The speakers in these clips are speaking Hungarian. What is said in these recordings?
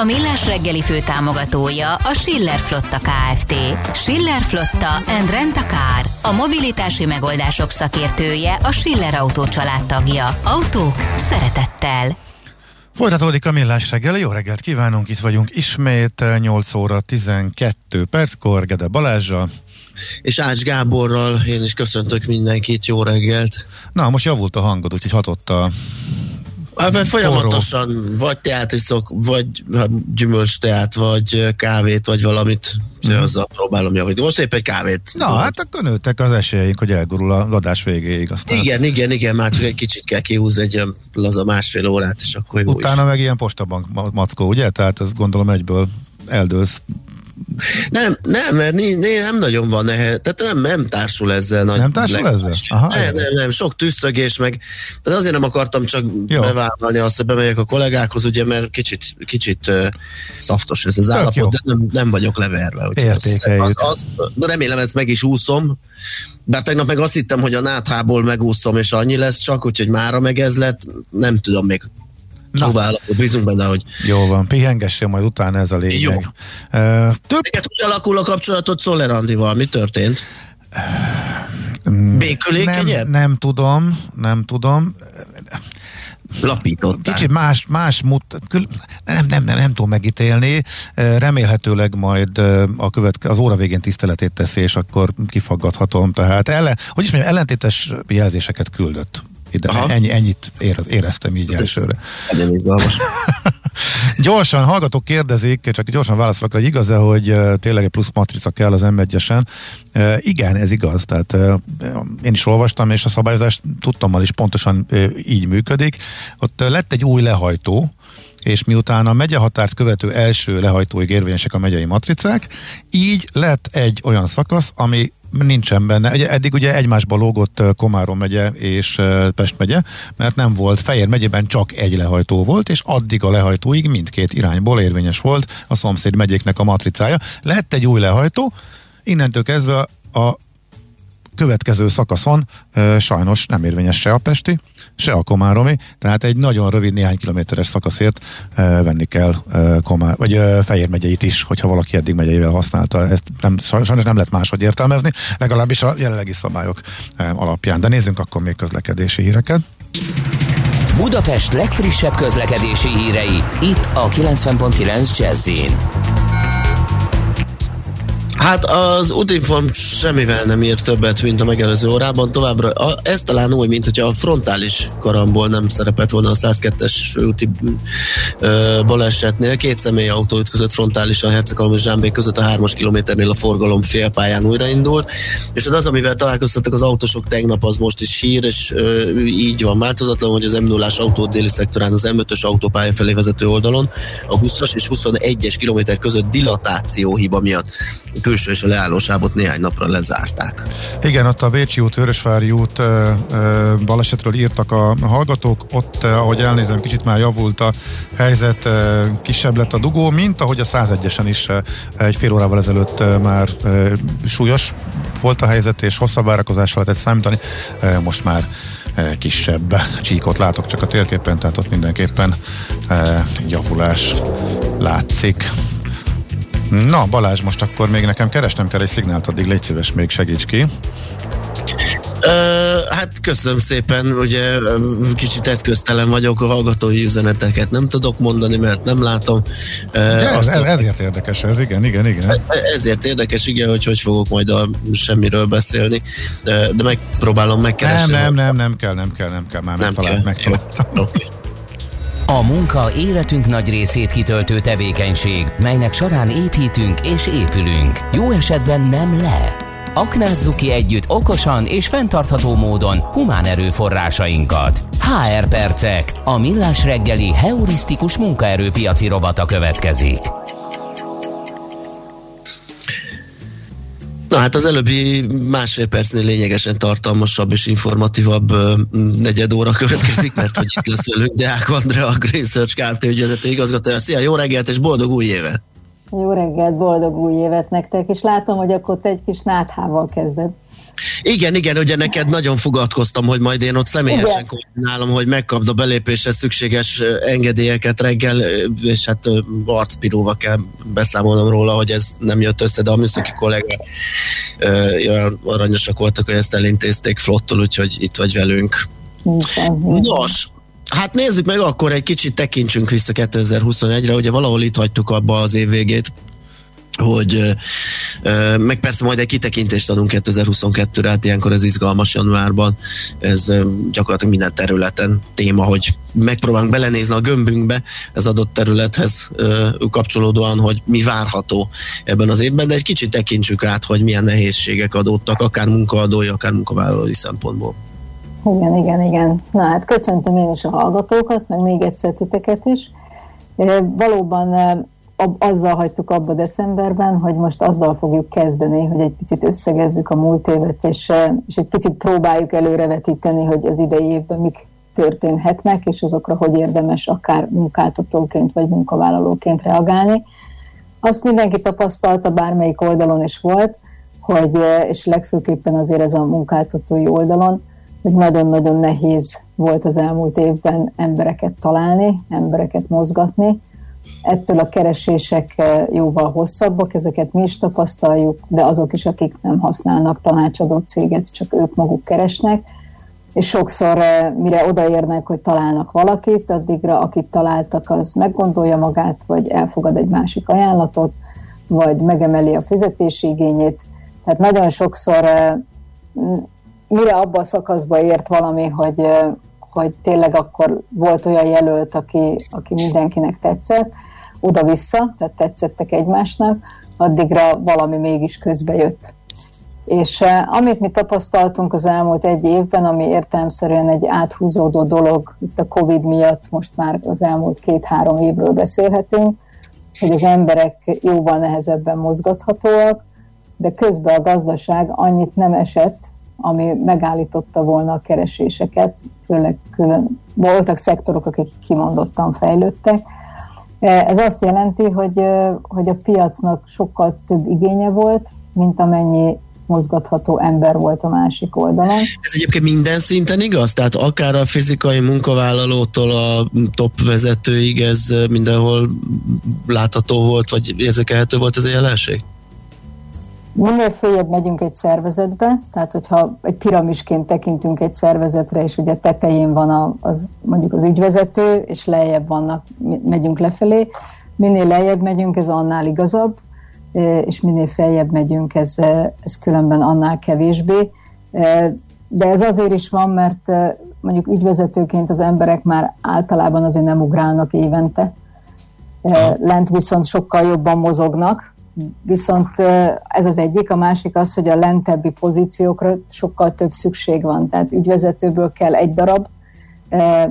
A Millás reggeli fő támogatója a Schiller Flotta KFT. Schiller Flotta and Rent a Car. A mobilitási megoldások szakértője a Schiller Autó tagja. Autók szeretettel. Folytatódik a millás reggel, jó reggelt kívánunk, itt vagyunk ismét 8 óra 12 perckor, Gede Balázsa. És Ács Gáborral én is köszöntök mindenkit, jó reggelt. Na, most javult a hangod, úgyhogy hatott a Hát, folyamatosan forró. vagy teát iszok, vagy hát, gyümölcs teát, vagy kávét, vagy valamit, mm. azzal próbálom javítani. Most épp egy kávét. Na, van. hát akkor nőttek az esélyeink, hogy elgurul a adás végéig. Aztán. Igen, igen, igen, már csak egy kicsit kell kihúzni egy ilyen laza másfél órát, és akkor jó Utána is. meg ilyen postabank mackó, ugye? Tehát ez gondolom egyből eldőlsz nem, nem, mert né, né, nem nagyon van ehhez, tehát nem, nem társul ezzel. Nagy nem társul leg... ezzel? Aha, nem, nem, nem, sok tüsszögés, meg tehát azért nem akartam csak Jó. bevállalni azt, hogy bemegyek a kollégákhoz, ugye, mert kicsit, kicsit uh, szaftos ez az Tök állapot, jó. de nem, nem vagyok leverve. Az, az, az, remélem ezt meg is úszom, bár tegnap meg azt hittem, hogy a náthából megúszom, és annyi lesz csak, úgyhogy mára meg ez lett, nem tudom még Hová bízunk benne, hogy... Jó van, pihengessél majd utána ez a lényeg. Jó. Uh, több... Neked hogy alakul a kapcsolatot Szoller Andival? Mi történt? Békülékenyebb? Nem, nem tudom, nem tudom lapították. Kicsit más, más mut, kül, nem, nem, nem, nem tudom megítélni, remélhetőleg majd a követke, az óra végén tiszteletét teszi, és akkor kifaggathatom, tehát ellen, hogy is mondjam, ellentétes jelzéseket küldött ide. Ennyi, ennyit érez, éreztem így hát elsőre. gyorsan, hallgatók kérdezik, csak gyorsan válaszolok, hogy igaz-e, hogy tényleg egy plusz matrica kell az m igen, ez igaz. Tehát én is olvastam, és a szabályozást tudtam is pontosan így működik. Ott lett egy új lehajtó, és miután a megyehatárt követő első lehajtóig érvényesek a megyei matricák, így lett egy olyan szakasz, ami nincsen benne. Eddig ugye egymásba lógott Komárom megye és Pest megye, mert nem volt. Fejér megyében csak egy lehajtó volt, és addig a lehajtóig mindkét irányból érvényes volt a szomszéd megyéknek a matricája. Lett egy új lehajtó, innentől kezdve a következő szakaszon e, sajnos nem érvényes se a Pesti, se a Komáromi, tehát egy nagyon rövid néhány kilométeres szakaszért e, venni kell e, Komár, vagy e, Fejér megyeit is, hogyha valaki eddig megyeivel használta. Ezt nem, sajnos nem lehet máshogy értelmezni, legalábbis a jelenlegi szabályok e, alapján. De nézzünk akkor még közlekedési híreket. Budapest legfrissebb közlekedési hírei, itt a 90.9 jazz Hát az Utinform semmivel nem írt többet, mint a megelőző órában. Továbbra a, ez talán új, mint hogyha a frontális karamból nem szerepelt volna a 102-es főúti ö, balesetnél. Két személy autó ütközött frontálisan Hercegalom és Zsámbék között a 3 kilométernél a forgalom félpályán újraindult. És az, az amivel találkoztattak az autósok tegnap, az most is hír, és ö, így van változatlan, hogy az m 0 autó déli szektorán az M5-ös autópálya felé vezető oldalon a 20-as és 21-es kilométer között dilatáció hiba miatt külső és a leállósábot néhány napra lezárták. Igen, ott a Bécsi út, Vörösvári út ö, ö, balesetről írtak a hallgatók, ott, ahogy elnézem, kicsit már javult a helyzet, ö, kisebb lett a dugó, mint ahogy a 101-esen is egy fél órával ezelőtt már súlyos volt a helyzet, és hosszabb várakozással lehetett számítani, most már kisebb csíkot látok csak a térképen, tehát ott mindenképpen javulás látszik. Na Balázs, most akkor még nekem keresnem kell egy szignált, addig légy szíves, még segíts ki. Uh, hát köszönöm szépen, ugye kicsit eszköztelen vagyok, a hallgatói üzeneteket nem tudok mondani, mert nem látom. Uh, De ez, ez, ezért érdekes ez, igen, igen, igen. E, ezért érdekes, igen, hogy hogy fogok majd a semmiről beszélni, de, de megpróbálom megkeresni. Nem, nem, nem, nem kell, nem kell, nem kell, már nem megtalált, kell. megtaláltam. Okay. A munka életünk nagy részét kitöltő tevékenység, melynek során építünk és épülünk. Jó esetben nem le. Aknázzuk ki együtt okosan és fenntartható módon humán erőforrásainkat. HR Percek, a millás reggeli heurisztikus munkaerőpiaci robata következik. Na hát az előbbi másfél percnél lényegesen tartalmasabb és informatívabb negyed óra következik, mert hogy itt lesz velünk Deák Andrea, a Green Search Kft. ügyvezető igazgatója. Szia, jó reggelt és boldog új évet! Jó reggelt, boldog új évet nektek, és látom, hogy akkor te egy kis náthával kezded. Igen, igen, ugye neked nagyon fogadkoztam, hogy majd én ott személyesen igen. koordinálom, hogy megkapd a belépésre szükséges engedélyeket reggel, és hát arcpiróval kell beszámolnom róla, hogy ez nem jött össze, de a műszaki kollégák olyan aranyosak voltak, hogy ezt elintézték flottul, úgyhogy itt vagy velünk. Nos, Hát nézzük meg akkor egy kicsit tekintsünk vissza 2021-re, ugye valahol itt hagytuk abba az év végét, hogy meg persze majd egy kitekintést adunk 2022-re, hát ilyenkor ez izgalmas januárban, ez gyakorlatilag minden területen téma, hogy megpróbálunk belenézni a gömbünkbe az adott területhez kapcsolódóan, hogy mi várható ebben az évben, de egy kicsit tekintsük át, hogy milyen nehézségek adódtak, akár munkaadói, akár munkavállalói szempontból. Igen, igen, igen. Na hát köszöntöm én is a hallgatókat, meg még egyszer titeket is. Valóban azzal hagytuk abba decemberben, hogy most azzal fogjuk kezdeni, hogy egy picit összegezzük a múlt évet, és, és egy picit próbáljuk előrevetíteni, hogy az idei évben mik történhetnek, és azokra hogy érdemes akár munkáltatóként vagy munkavállalóként reagálni. Azt mindenki tapasztalta, bármelyik oldalon is volt, hogy, és legfőképpen azért ez a munkáltatói oldalon, hogy nagyon-nagyon nehéz volt az elmúlt évben embereket találni, embereket mozgatni, ettől a keresések eh, jóval hosszabbak, ezeket mi is tapasztaljuk, de azok is, akik nem használnak tanácsadó céget, csak ők maguk keresnek, és sokszor eh, mire odaérnek, hogy találnak valakit, addigra akit találtak, az meggondolja magát, vagy elfogad egy másik ajánlatot, vagy megemeli a fizetési igényét. Tehát nagyon sokszor eh, mire abban a szakaszba ért valami, hogy, hogy tényleg akkor volt olyan jelölt, aki, aki mindenkinek tetszett, oda-vissza, tehát tetszettek egymásnak, addigra valami mégis közbe jött. És eh, amit mi tapasztaltunk az elmúlt egy évben, ami értelemszerűen egy áthúzódó dolog, itt a Covid miatt most már az elmúlt két-három évről beszélhetünk, hogy az emberek jóval nehezebben mozgathatóak, de közben a gazdaság annyit nem esett, ami megállította volna a kereséseket, főleg külön, voltak szektorok, akik kimondottan fejlődtek, ez azt jelenti, hogy, hogy a piacnak sokkal több igénye volt, mint amennyi mozgatható ember volt a másik oldalon. Ez egyébként minden szinten igaz? Tehát akár a fizikai munkavállalótól a top vezetőig ez mindenhol látható volt, vagy érzékelhető volt ez a jelenség? Minél följebb megyünk egy szervezetbe, tehát hogyha egy piramisként tekintünk egy szervezetre, és ugye tetején van a, az, mondjuk az ügyvezető, és lejjebb vannak, megyünk lefelé, minél lejjebb megyünk, ez annál igazabb, e, és minél feljebb megyünk, ez, ez különben annál kevésbé. E, de ez azért is van, mert e, mondjuk ügyvezetőként az emberek már általában azért nem ugrálnak évente. Lent viszont sokkal jobban mozognak, Viszont ez az egyik, a másik az, hogy a lentebbi pozíciókra sokkal több szükség van. Tehát ügyvezetőből kell egy darab,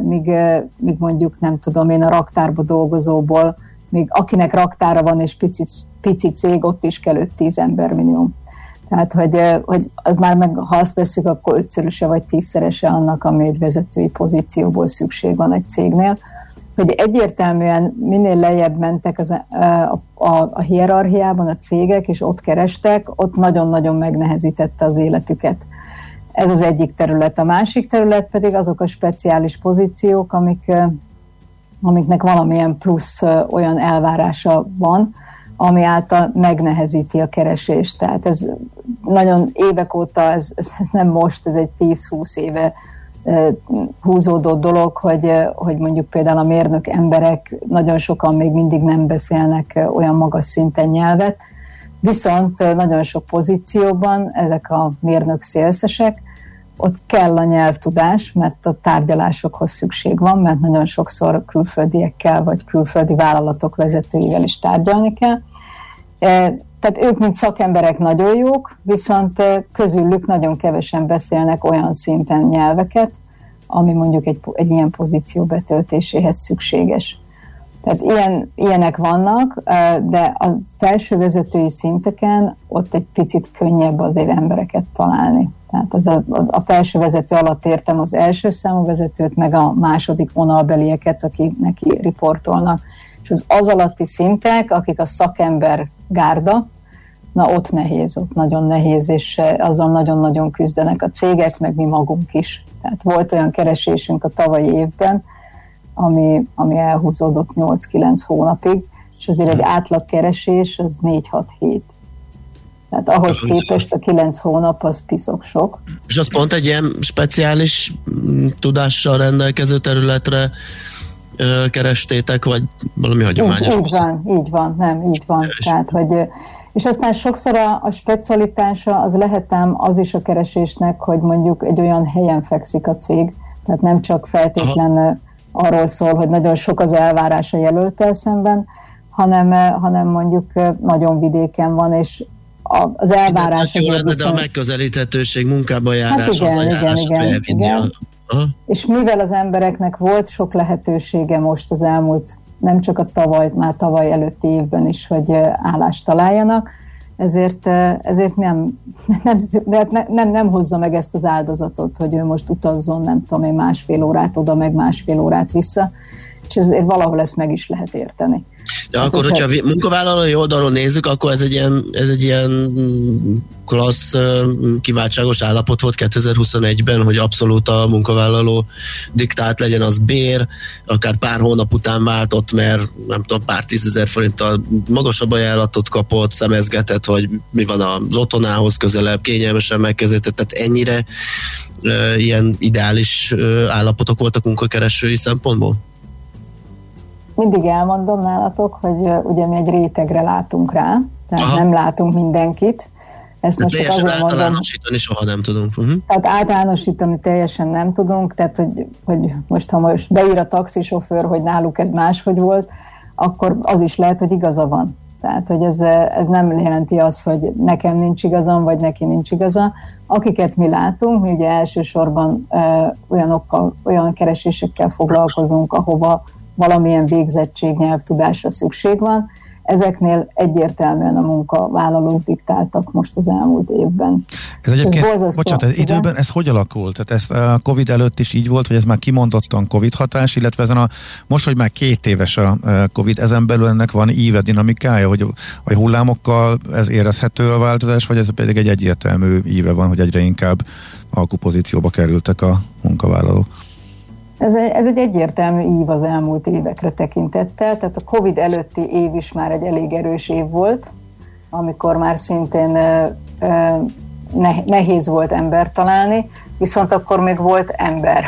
míg, míg mondjuk nem tudom én a raktárba dolgozóból, még akinek raktára van és pici, pici cég, ott is kell 5-10 ember minimum. Tehát, hogy, hogy az már meg, ha azt veszük, akkor ötszöröse vagy tízszerese annak, ami egy vezetői pozícióból szükség van egy cégnél hogy egyértelműen minél lejjebb mentek az, a, a, a hierarchiában a cégek, és ott kerestek, ott nagyon-nagyon megnehezítette az életüket. Ez az egyik terület. A másik terület pedig azok a speciális pozíciók, amik, amiknek valamilyen plusz olyan elvárása van, ami által megnehezíti a keresést. Tehát ez nagyon évek óta, ez, ez, nem most, ez egy 10-20 éve húzódó dolog, hogy, hogy mondjuk például a mérnök emberek nagyon sokan még mindig nem beszélnek olyan magas szinten nyelvet, viszont nagyon sok pozícióban ezek a mérnök szélszesek, ott kell a nyelvtudás, mert a tárgyalásokhoz szükség van, mert nagyon sokszor külföldiekkel vagy külföldi vállalatok vezetőivel is tárgyalni kell. Tehát ők, mint szakemberek nagyon jók, viszont közülük nagyon kevesen beszélnek olyan szinten nyelveket, ami mondjuk egy, egy ilyen pozíció betöltéséhez szükséges. Tehát ilyen, ilyenek vannak, de a felső vezetői szinteken ott egy picit könnyebb azért embereket találni. Tehát az a, a felső vezető alatt értem az első számú vezetőt, meg a második vonalbelieket, akik neki riportolnak. És az az alatti szintek, akik a szakember gárda, na ott nehéz, ott nagyon nehéz, és azzal nagyon-nagyon küzdenek a cégek, meg mi magunk is. Tehát volt olyan keresésünk a tavalyi évben, ami, ami elhúzódott 8-9 hónapig, és azért egy átlagkeresés az 4-6 hét. Tehát ahhoz képest a 9 hónap az piszok sok. És az pont egy ilyen speciális mm, tudással rendelkező területre ö, kerestétek, vagy valami hagyományos? Így, így van, így van, nem, így van. És Tehát, hogy, és aztán sokszor a, a specialitása az lehetem az is a keresésnek, hogy mondjuk egy olyan helyen fekszik a cég, tehát nem csak feltétlen Aha arról szól, hogy nagyon sok az elvárás a jelöltel szemben, hanem, hanem mondjuk nagyon vidéken van, és az elvárás... Lenne, viszont... de a megközelíthetőség munkába járás, hát igen, az igen, igen, igen. A... És mivel az embereknek volt sok lehetősége most az elmúlt, nem csak a tavaly, már tavaly előtti évben is, hogy állást találjanak, ezért, ezért nem, nem, hát nem, nem hozza meg ezt az áldozatot, hogy ő most utazzon, nem tudom én, másfél órát oda, meg másfél órát vissza, és ezért valahol ezt meg is lehet érteni. De hát, akkor, hogyha a munkavállalói oldalról nézzük, akkor ez egy ilyen, ez egy ilyen klassz kiváltságos állapot volt 2021-ben, hogy abszolút a munkavállaló diktált legyen az bér, akár pár hónap után váltott, mert nem tudom, pár tízezer forinttal magasabb ajánlatot kapott, szemezgetett, hogy mi van az otthonához közelebb, kényelmesen megkezdett, tehát ennyire ilyen ideális állapotok voltak munkakeresői szempontból? Mindig elmondom nálatok, hogy ugye mi egy rétegre látunk rá, tehát Aha. nem látunk mindenkit. Ezt most azért általánosítani mondom, soha nem tudunk. Uh-huh. Tehát általánosítani teljesen nem tudunk, tehát hogy, hogy most ha most beír a taxisofőr, hogy náluk ez máshogy volt, akkor az is lehet, hogy igaza van. Tehát, hogy ez, ez nem jelenti azt, hogy nekem nincs igazam, vagy neki nincs igaza. Akiket mi látunk, mi ugye elsősorban ö, olyanokkal, olyan keresésekkel foglalkozunk, ahova valamilyen végzettség, nyelvtudásra szükség van. Ezeknél egyértelműen a munkavállalók diktáltak most az elmúlt évben. Ez egyébként, ez bocsánat, ez időben ez hogy alakult? Tehát ez a Covid előtt is így volt, vagy ez már kimondottan Covid hatás, illetve ezen a, most, hogy már két éves a Covid, ezen belül ennek van íve, dinamikája, hogy a hullámokkal ez érezhető a változás, vagy ez pedig egy egyértelmű íve van, hogy egyre inkább alkupozícióba kerültek a munkavállalók? Ez egy, ez egy egyértelmű ív az elmúlt évekre tekintettel, tehát a Covid előtti év is már egy elég erős év volt, amikor már szintén nehéz volt ember találni, viszont akkor még volt ember.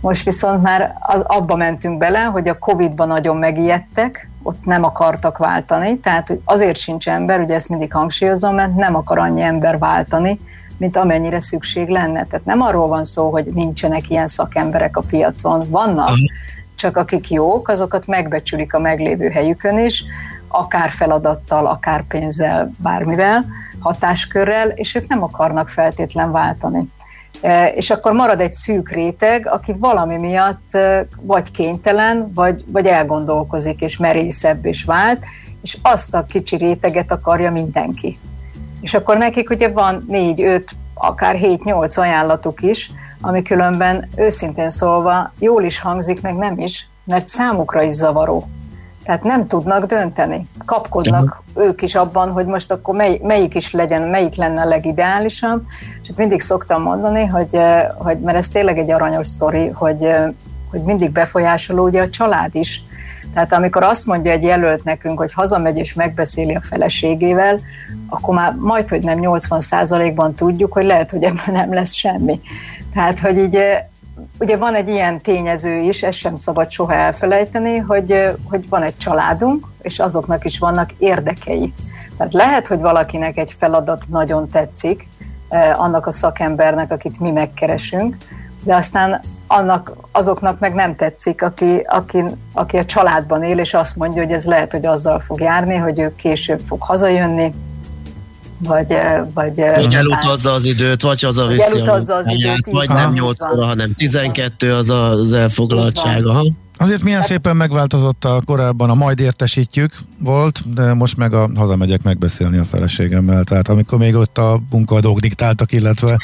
Most viszont már az, abba mentünk bele, hogy a Covid-ban nagyon megijedtek, ott nem akartak váltani, tehát azért sincs ember, ugye ezt mindig hangsúlyozom, mert nem akar annyi ember váltani, mint amennyire szükség lenne. Tehát nem arról van szó, hogy nincsenek ilyen szakemberek a piacon, vannak, csak akik jók, azokat megbecsülik a meglévő helyükön is, akár feladattal, akár pénzzel, bármivel, hatáskörrel, és ők nem akarnak feltétlen váltani. E, és akkor marad egy szűk réteg, aki valami miatt e, vagy kénytelen, vagy, vagy elgondolkozik, és merészebb, és vált, és azt a kicsi réteget akarja mindenki. És akkor nekik ugye van négy, öt, akár 7-8 ajánlatuk is, ami különben őszintén szólva jól is hangzik, meg nem is, mert számukra is zavaró. Tehát nem tudnak dönteni. Kapkodnak uh-huh. ők is abban, hogy most akkor mely, melyik is legyen, melyik lenne a legideálisabb. És itt mindig szoktam mondani, hogy, hogy mert ez tényleg egy aranyos sztori, hogy, hogy mindig befolyásoló ugye a család is. Tehát amikor azt mondja egy jelölt nekünk, hogy hazamegy és megbeszéli a feleségével, akkor már majd, hogy nem 80%-ban tudjuk, hogy lehet, hogy ebből nem lesz semmi. Tehát, hogy így ugye van egy ilyen tényező is, ezt sem szabad soha elfelejteni, hogy, hogy van egy családunk, és azoknak is vannak érdekei. Tehát lehet, hogy valakinek egy feladat nagyon tetszik, annak a szakembernek, akit mi megkeresünk, de aztán annak, azoknak meg nem tetszik, aki, aki, aki a családban él, és azt mondja, hogy ez lehet, hogy azzal fog járni, hogy ő később fog hazajönni, vagy, vagy vagy elutazza az időt, vagy az a elutazza az időt, vagy nem 8 óra, hanem 12 az az elfoglaltsága. Azért milyen szépen megváltozott a korábban a majd értesítjük volt, de most meg a hazamegyek megbeszélni a feleségemmel. Tehát amikor még ott a munkadók diktáltak, illetve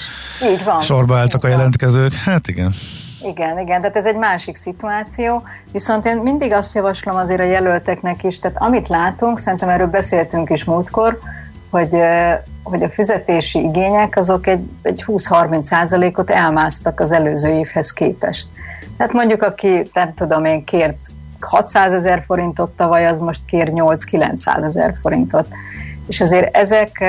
Így van. sorba álltak a jelentkezők, hát igen. Igen, igen, tehát ez egy másik szituáció, viszont én mindig azt javaslom azért a jelölteknek is, tehát amit látunk, szerintem erről beszéltünk is múltkor, hogy, hogy a fizetési igények azok egy, egy 20-30 százalékot elmásztak az előző évhez képest. Tehát mondjuk, aki nem tudom én kért 600 ezer forintot tavaly, az most kér 8-900 ezer forintot. És azért ezek,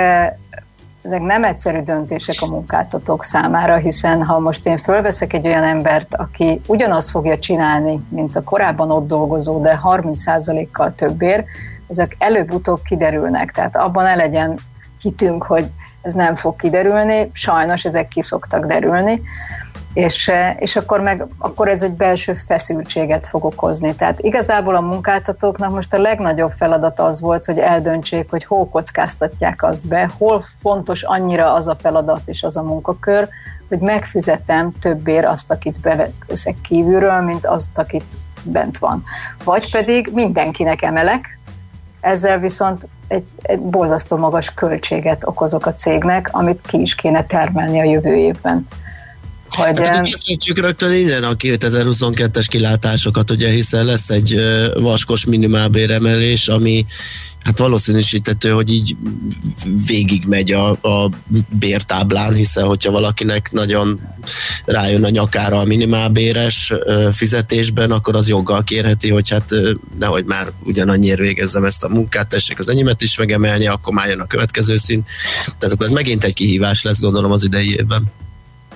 ezek nem egyszerű döntések a munkáltatók számára, hiszen ha most én fölveszek egy olyan embert, aki ugyanazt fogja csinálni, mint a korábban ott dolgozó, de 30%-kal többér, ezek előbb-utóbb kiderülnek. Tehát abban ne legyen hitünk, hogy ez nem fog kiderülni, sajnos ezek ki szoktak derülni és, eh, és akkor, meg, akkor ez egy belső feszültséget fog okozni. Tehát igazából a munkáltatóknak most a legnagyobb feladat az volt, hogy eldöntsék, hogy hol kockáztatják azt be, hol fontos annyira az a feladat és az a munkakör, hogy megfizetem többér azt, akit beveszek kívülről, mint azt, akit bent van. Vagy pedig mindenkinek emelek, ezzel viszont egy, egy borzasztó magas költséget okozok a cégnek, amit ki is kéne termelni a jövő évben. Hogy, hát készítsük rögtön innen a 2022-es kilátásokat, ugye, hiszen lesz egy vaskos minimálbéremelés, ami hát valószínűsítető, hogy így végig megy a, a bértáblán, hiszen hogyha valakinek nagyon rájön a nyakára a minimálbéres fizetésben, akkor az joggal kérheti, hogy hát nehogy már ugyanannyiért végezzem ezt a munkát, tessék az enyémet is megemelni, akkor már jön a következő szint. Tehát akkor ez megint egy kihívás lesz, gondolom az idei évben.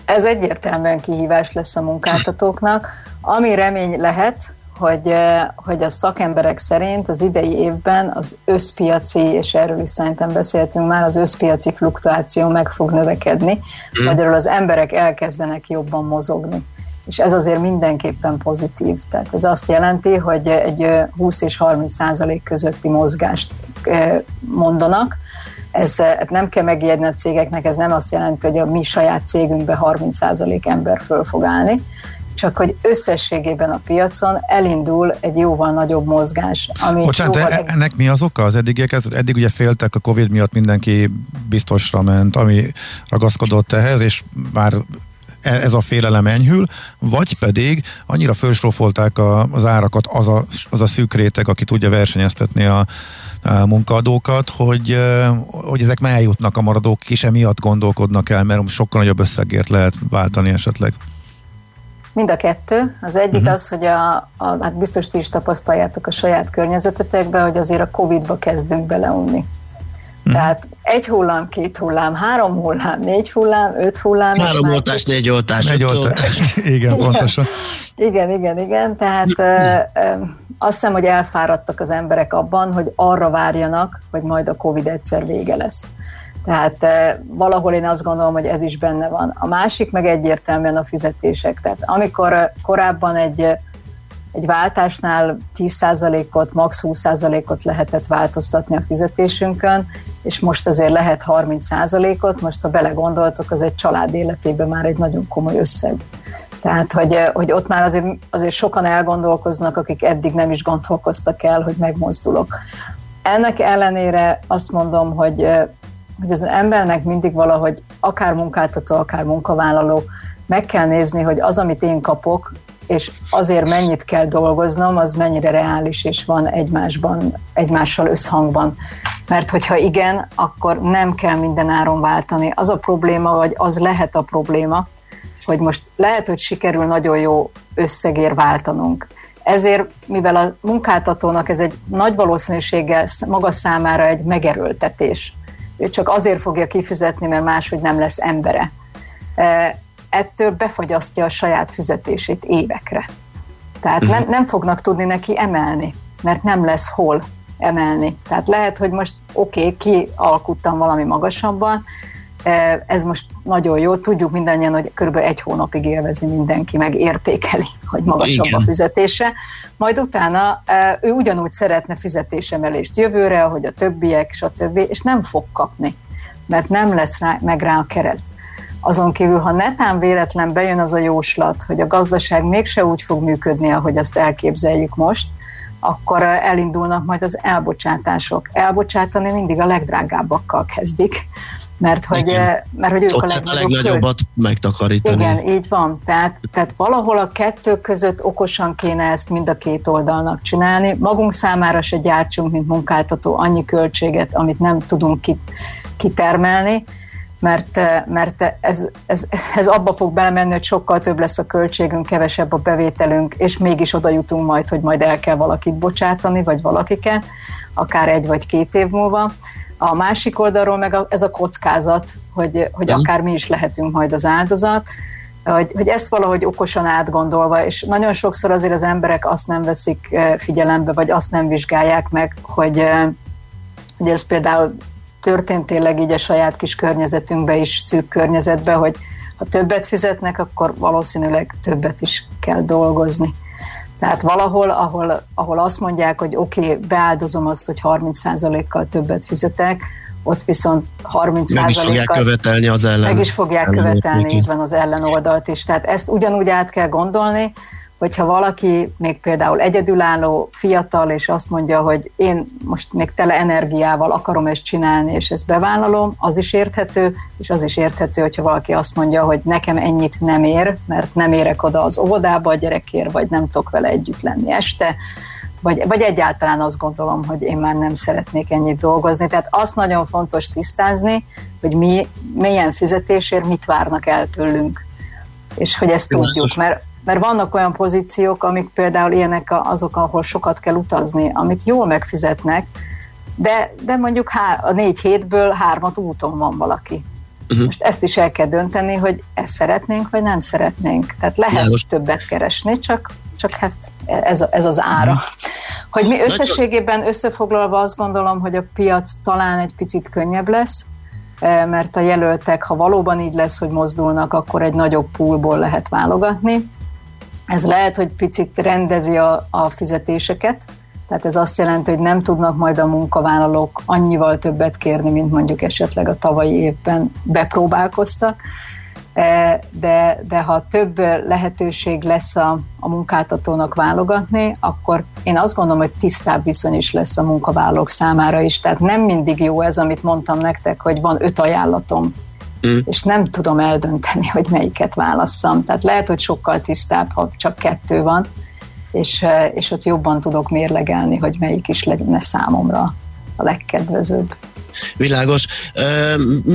Ez egyértelműen kihívás lesz a munkáltatóknak. Ami remény lehet, hogy, eh, hogy a szakemberek szerint az idei évben az összpiaci, és erről is szerintem beszéltünk már, az összpiaci fluktuáció meg fog növekedni, mhm. magyarul az emberek elkezdenek jobban mozogni. És ez azért mindenképpen pozitív. Tehát ez azt jelenti, hogy egy 20 és 30 százalék közötti mozgást eh, mondanak, ez hát nem kell megijedni a cégeknek, ez nem azt jelenti, hogy a mi saját cégünkbe 30% ember föl fog állni, csak hogy összességében a piacon elindul egy jóval nagyobb mozgás. Ami Bocsánat, jóval... de ennek mi az oka az eddigieket? Eddig ugye féltek a Covid miatt mindenki biztosra ment, ami ragaszkodott ehhez, és már e- ez a félelem enyhül, vagy pedig annyira felsrófolták az árakat az a, az a szűk réteg, aki tudja versenyeztetni a, munkaadókat, hogy, hogy ezek már eljutnak a maradók, és emiatt gondolkodnak el, mert sokkal nagyobb összegért lehet váltani esetleg. Mind a kettő. Az egyik uh-huh. az, hogy a, a, hát biztos ti is tapasztaljátok a saját környezetetekben, hogy azért a Covid-ba kezdünk beleunni. Hmm. Tehát egy hullám, két hullám, három hullám, négy hullám, öt hullám. Három oltás, négy oltás. Négy oltás. igen, pontosan. Igen, igen, igen. Tehát ö, ö, azt hiszem, hogy elfáradtak az emberek abban, hogy arra várjanak, hogy majd a Covid egyszer vége lesz. Tehát ö, valahol én azt gondolom, hogy ez is benne van. A másik meg egyértelműen a fizetések. Tehát amikor korábban egy egy váltásnál 10%-ot, max 20%-ot lehetett változtatni a fizetésünkön, és most azért lehet 30%-ot, most ha belegondoltok, az egy család életében már egy nagyon komoly összeg. Tehát, hogy, hogy ott már azért, azért sokan elgondolkoznak, akik eddig nem is gondolkoztak el, hogy megmozdulok. Ennek ellenére azt mondom, hogy, hogy az embernek mindig valahogy akár munkáltató, akár munkavállaló meg kell nézni, hogy az, amit én kapok, és azért mennyit kell dolgoznom, az mennyire reális és van egymásban, egymással összhangban. Mert hogyha igen, akkor nem kell minden áron váltani. Az a probléma, vagy az lehet a probléma, hogy most lehet, hogy sikerül nagyon jó összegér váltanunk. Ezért, mivel a munkáltatónak ez egy nagy valószínűséggel maga számára egy megerőltetés, ő csak azért fogja kifizetni, mert máshogy nem lesz embere ettől befagyasztja a saját fizetését évekre. Tehát nem, mhm. nem fognak tudni neki emelni, mert nem lesz hol emelni. Tehát lehet, hogy most oké, okay, kialkuttam valami magasabban, e, ez most nagyon jó, tudjuk mindannyian, hogy körülbelül egy hónapig élvezi mindenki, meg értékeli, hogy magasabb Igen. a fizetése. Majd utána ő ugyanúgy szeretne fizetésemelést jövőre, ahogy a többiek, stb., és nem fog kapni mert nem lesz rá, meg rá a keret. Azon kívül, ha netán véletlen bejön az a jóslat, hogy a gazdaság mégse úgy fog működni, ahogy azt elképzeljük most, akkor elindulnak majd az elbocsátások. Elbocsátani mindig a legdrágábbakkal kezdik mert hogy, mert hogy ők Ott a, a legnagyobbat költ. megtakarítani. Igen, így van. Tehát, tehát valahol a kettő között okosan kéne ezt mind a két oldalnak csinálni. Magunk számára se gyártsunk, mint munkáltató annyi költséget, amit nem tudunk kitermelni, mert, mert ez, ez, ez abba fog belemenni, hogy sokkal több lesz a költségünk, kevesebb a bevételünk, és mégis oda jutunk majd, hogy majd el kell valakit bocsátani, vagy valakiket, akár egy vagy két év múlva. A másik oldalról meg a, ez a kockázat, hogy, hogy akár mi is lehetünk majd az áldozat, hogy, hogy ezt valahogy okosan átgondolva, és nagyon sokszor azért az emberek azt nem veszik eh, figyelembe, vagy azt nem vizsgálják meg, hogy, eh, hogy ez például történt tényleg így a saját kis környezetünkbe is, szűk környezetbe, hogy ha többet fizetnek, akkor valószínűleg többet is kell dolgozni. Tehát valahol, ahol, ahol azt mondják, hogy oké, okay, beáldozom azt, hogy 30%-kal többet fizetek, ott viszont 30 Meg is fogják követelni az ellen. Meg is fogják követelni, így van az ellenoldalt is. Tehát ezt ugyanúgy át kell gondolni, hogyha valaki még például egyedülálló, fiatal, és azt mondja, hogy én most még tele energiával akarom ezt csinálni, és ezt bevállalom, az is érthető, és az is érthető, hogyha valaki azt mondja, hogy nekem ennyit nem ér, mert nem érek oda az óvodába a gyerekért, vagy nem tudok vele együtt lenni este, vagy, vagy egyáltalán azt gondolom, hogy én már nem szeretnék ennyit dolgozni. Tehát azt nagyon fontos tisztázni, hogy mi milyen fizetésért mit várnak el tőlünk, és hogy ezt tudjuk, mert mert vannak olyan pozíciók, amik például ilyenek azok, ahol sokat kell utazni, amit jól megfizetnek, de, de mondjuk hár, a négy hétből hármat úton van valaki. Uh-huh. Most ezt is el kell dönteni, hogy ezt szeretnénk, vagy nem szeretnénk. Tehát lehet János. többet keresni, csak, csak hát ez, ez az ára. Uh-huh. Hogy mi összességében összefoglalva azt gondolom, hogy a piac talán egy picit könnyebb lesz, eh, mert a jelöltek, ha valóban így lesz, hogy mozdulnak, akkor egy nagyobb poolból lehet válogatni. Ez lehet, hogy picit rendezi a, a fizetéseket, tehát ez azt jelenti, hogy nem tudnak majd a munkavállalók annyival többet kérni, mint mondjuk esetleg a tavalyi évben bepróbálkoztak. De, de ha több lehetőség lesz a, a munkáltatónak válogatni, akkor én azt gondolom, hogy tisztább viszony is lesz a munkavállalók számára is. Tehát nem mindig jó ez, amit mondtam nektek, hogy van öt ajánlatom, mm. és nem tudom eldönteni, hogy melyiket válasszam. Tehát lehet, hogy sokkal tisztább, ha csak kettő van, és, eh, és ott jobban tudok mérlegelni, hogy melyik is lenne számomra a legkedvezőbb. Világos.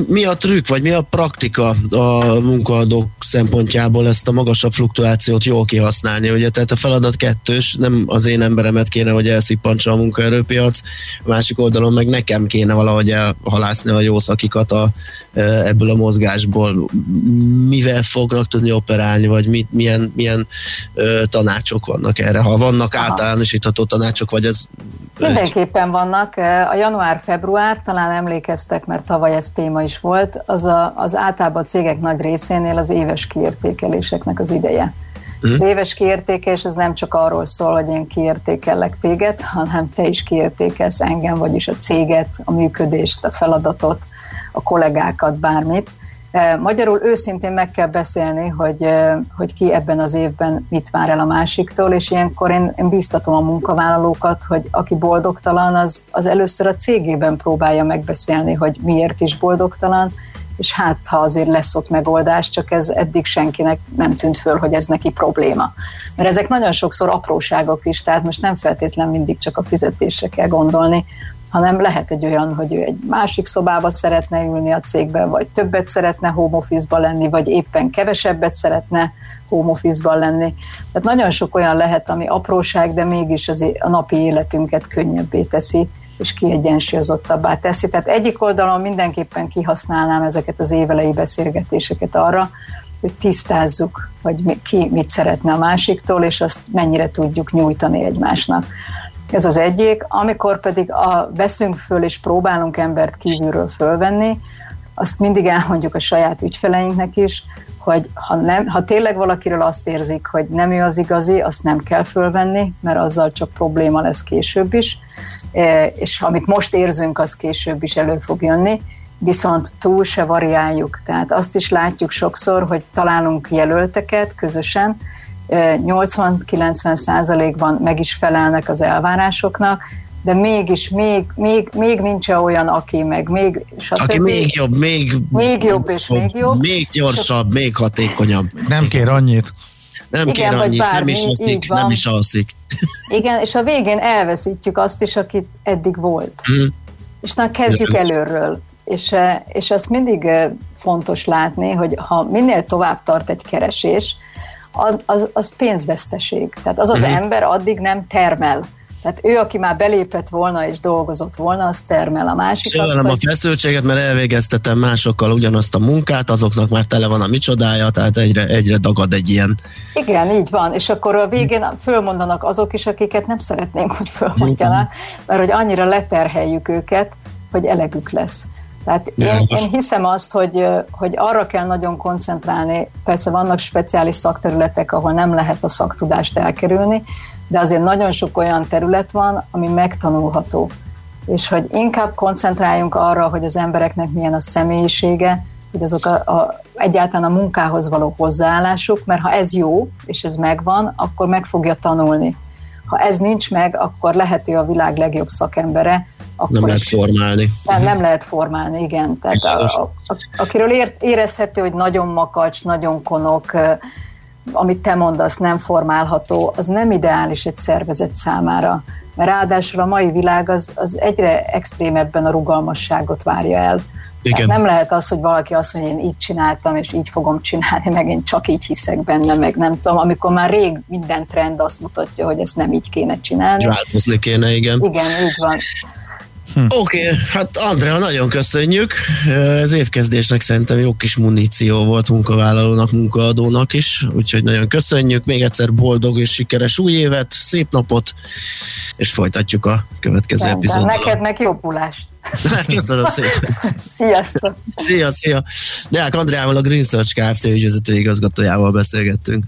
Mi a trükk, vagy mi a praktika a munkaadók szempontjából ezt a magasabb fluktuációt jól kihasználni? Ugye, tehát a feladat kettős, nem az én emberemet kéne, hogy elszippantsa a munkaerőpiac, a másik oldalon meg nekem kéne valahogy elhalászni a jó szakikat a, ebből a mozgásból. Mivel fognak tudni operálni, vagy mit, milyen, milyen tanácsok vannak erre? Ha vannak általánosítható tanácsok, vagy ez... Mindenképpen vannak. A január-február talán talán emlékeztek, mert tavaly ez téma is volt, az, a, az általában a cégek nagy részénél az éves kiértékeléseknek az ideje. Uh-huh. Az éves kiértékelés az nem csak arról szól, hogy én kiértékellek téged, hanem te is kiértékelsz engem, vagyis a céget, a működést, a feladatot, a kollégákat, bármit. Magyarul őszintén meg kell beszélni, hogy, hogy ki ebben az évben mit vár el a másiktól, és ilyenkor én, én bíztatom a munkavállalókat, hogy aki boldogtalan, az, az először a cégében próbálja megbeszélni, hogy miért is boldogtalan, és hát ha azért lesz ott megoldás, csak ez eddig senkinek nem tűnt föl, hogy ez neki probléma. Mert ezek nagyon sokszor apróságok is, tehát most nem feltétlen mindig csak a fizetésre kell gondolni, hanem lehet egy olyan, hogy ő egy másik szobába szeretne ülni a cégben, vagy többet szeretne home office lenni, vagy éppen kevesebbet szeretne home office lenni. Tehát nagyon sok olyan lehet, ami apróság, de mégis az a napi életünket könnyebbé teszi, és kiegyensúlyozottabbá teszi. Tehát egyik oldalon mindenképpen kihasználnám ezeket az évelei beszélgetéseket arra, hogy tisztázzuk, hogy ki mit szeretne a másiktól, és azt mennyire tudjuk nyújtani egymásnak. Ez az egyik. Amikor pedig a, veszünk föl és próbálunk embert kívülről fölvenni, azt mindig elmondjuk a saját ügyfeleinknek is, hogy ha, nem, ha tényleg valakiről azt érzik, hogy nem ő az igazi, azt nem kell fölvenni, mert azzal csak probléma lesz később is, e, és amit most érzünk, az később is elő fog jönni. viszont túl se variáljuk. Tehát azt is látjuk sokszor, hogy találunk jelölteket közösen, 80-90 százalékban meg is felelnek az elvárásoknak, de mégis még, még, még nincs olyan, aki meg még... Stb. Aki még jobb, még, még jobb és még jobb. Még gyorsabb, még hatékonyabb. Nem kér annyit. Nem Igen, kér annyit, bármi, nem is alszik, nem is alszik. Igen, és a végén elveszítjük azt is, akit eddig volt. Hmm. És na kezdjük előről. És, eh, és azt mindig eh, fontos látni, hogy ha minél tovább tart egy keresés, az, az, az pénzveszteség. Tehát az az uh-huh. ember addig nem termel. Tehát ő, aki már belépett volna és dolgozott volna, az termel a másik. Hogy... a feszültséget, mert elvégeztetem másokkal ugyanazt a munkát, azoknak már tele van a micsodája, tehát egyre, egyre dagad egy ilyen. Igen, így van, és akkor a végén fölmondanak azok is, akiket nem szeretnénk, hogy fölmondjanak, mert hogy annyira leterheljük őket, hogy elegük lesz. Tehát én, én hiszem azt, hogy, hogy arra kell nagyon koncentrálni, persze vannak speciális szakterületek, ahol nem lehet a szaktudást elkerülni, de azért nagyon sok olyan terület van, ami megtanulható. És hogy inkább koncentráljunk arra, hogy az embereknek milyen a személyisége, hogy azok a, a, egyáltalán a munkához való hozzáállásuk, mert ha ez jó, és ez megvan, akkor meg fogja tanulni. Ha ez nincs meg, akkor lehető a világ legjobb szakembere, akkor nem lehet formálni. Nem, nem lehet formálni, igen. Tehát a, a, a, akiről ér, érezhető, hogy nagyon makacs, nagyon konok, amit te mondasz, nem formálható, az nem ideális egy szervezet számára. Mert ráadásul a mai világ az, az egyre extrémebben a rugalmasságot várja el. Igen. nem lehet az, hogy valaki azt mondja, én így csináltam, és így fogom csinálni, meg én csak így hiszek benne, meg nem tudom, amikor már rég minden trend azt mutatja, hogy ezt nem így kéne csinálni. Változni kéne, igen. Igen, így van. Hm. Oké, okay, hát Andrea, nagyon köszönjük. Ez évkezdésnek szerintem jó kis muníció volt munkavállalónak, munkaadónak is, úgyhogy nagyon köszönjük. Még egyszer boldog és sikeres új évet, szép napot, és folytatjuk a következő epizódot. Neked meg jobbulást. Köszönöm szépen. Sziasztok. Szia, szia. Deák Andreával a Green Search Kft. ügyvezető igazgatójával beszélgettünk.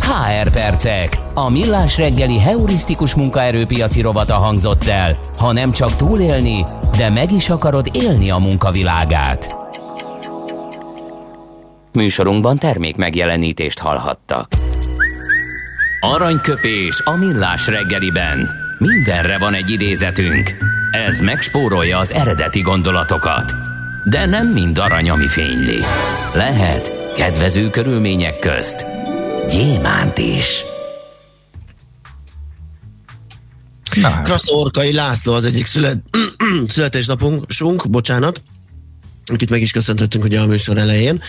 HR percek. A millás reggeli heurisztikus munkaerőpiaci rovata hangzott el. Ha nem csak túlélni, de meg is akarod élni a munkavilágát. Műsorunkban termék megjelenítést hallhattak. Aranyköpés a millás reggeliben. Mindenre van egy idézetünk. Ez megspórolja az eredeti gondolatokat. De nem mind arany, ami fényli. Lehet kedvező körülmények közt gyémánt is. Hát. Kraszorkai László az egyik szület, születésnapunk, sunk, bocsánat, akit meg is köszöntöttünk ugye a műsor elején,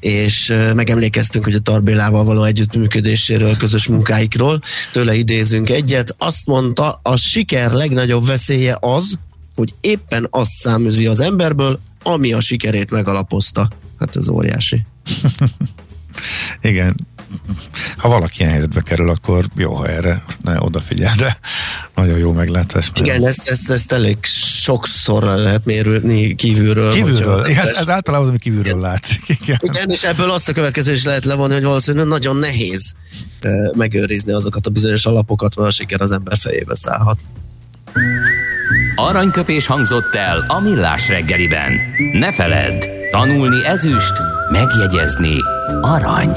és megemlékeztünk hogy a Tarbélával való együttműködéséről, közös munkáikról. Tőle idézünk egyet. Azt mondta, a siker legnagyobb veszélye az, hogy éppen azt száműzi az emberből, ami a sikerét megalapozta. Hát ez óriási. Igen, ha valaki ilyen helyzetbe kerül, akkor jó, ha erre ne odafigyel, de nagyon jó meglátás. Igen, ezt, ezt, ezt elég sokszor lehet mérni kívülről. Kívülről, igen, ez, ez általában az, ami kívülről látszik. Igen. igen, és ebből azt a következés lehet levonni, hogy valószínűleg nagyon nehéz megőrizni azokat a bizonyos alapokat, mert a siker az ember fejébe szállhat. Aranyköpés hangzott el a millás reggeliben. Ne feledd, tanulni ezüst, megjegyezni arany.